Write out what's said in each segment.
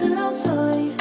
solo soy.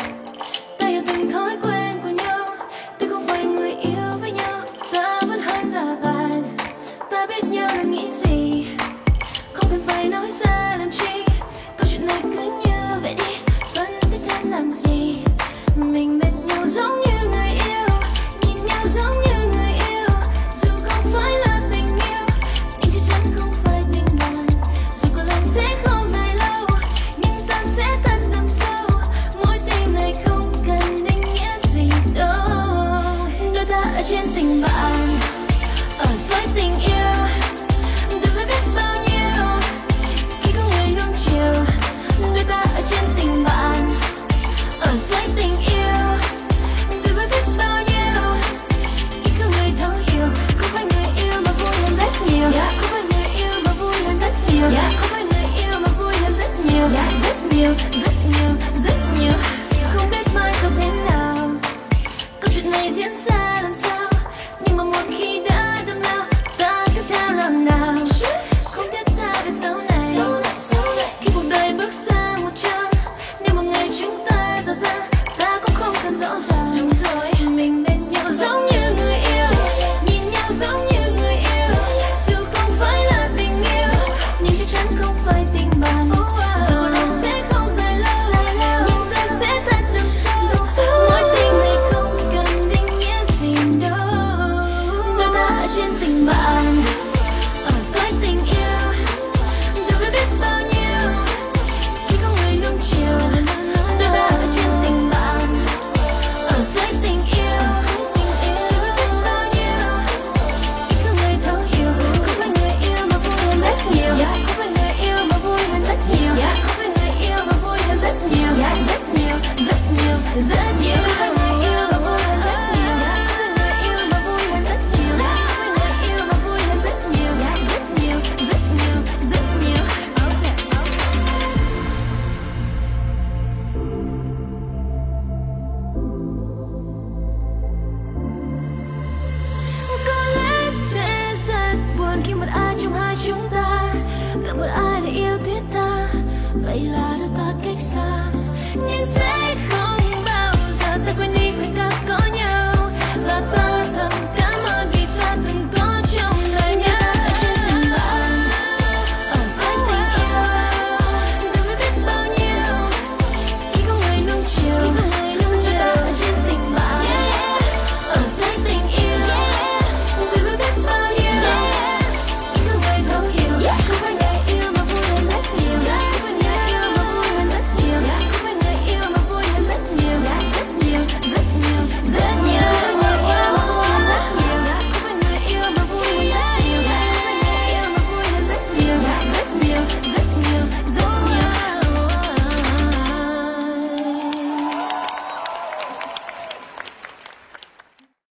inside. I'm so một ai để yêu thiết ta? Vậy là đôi ta cách xa. Nhưng sẽ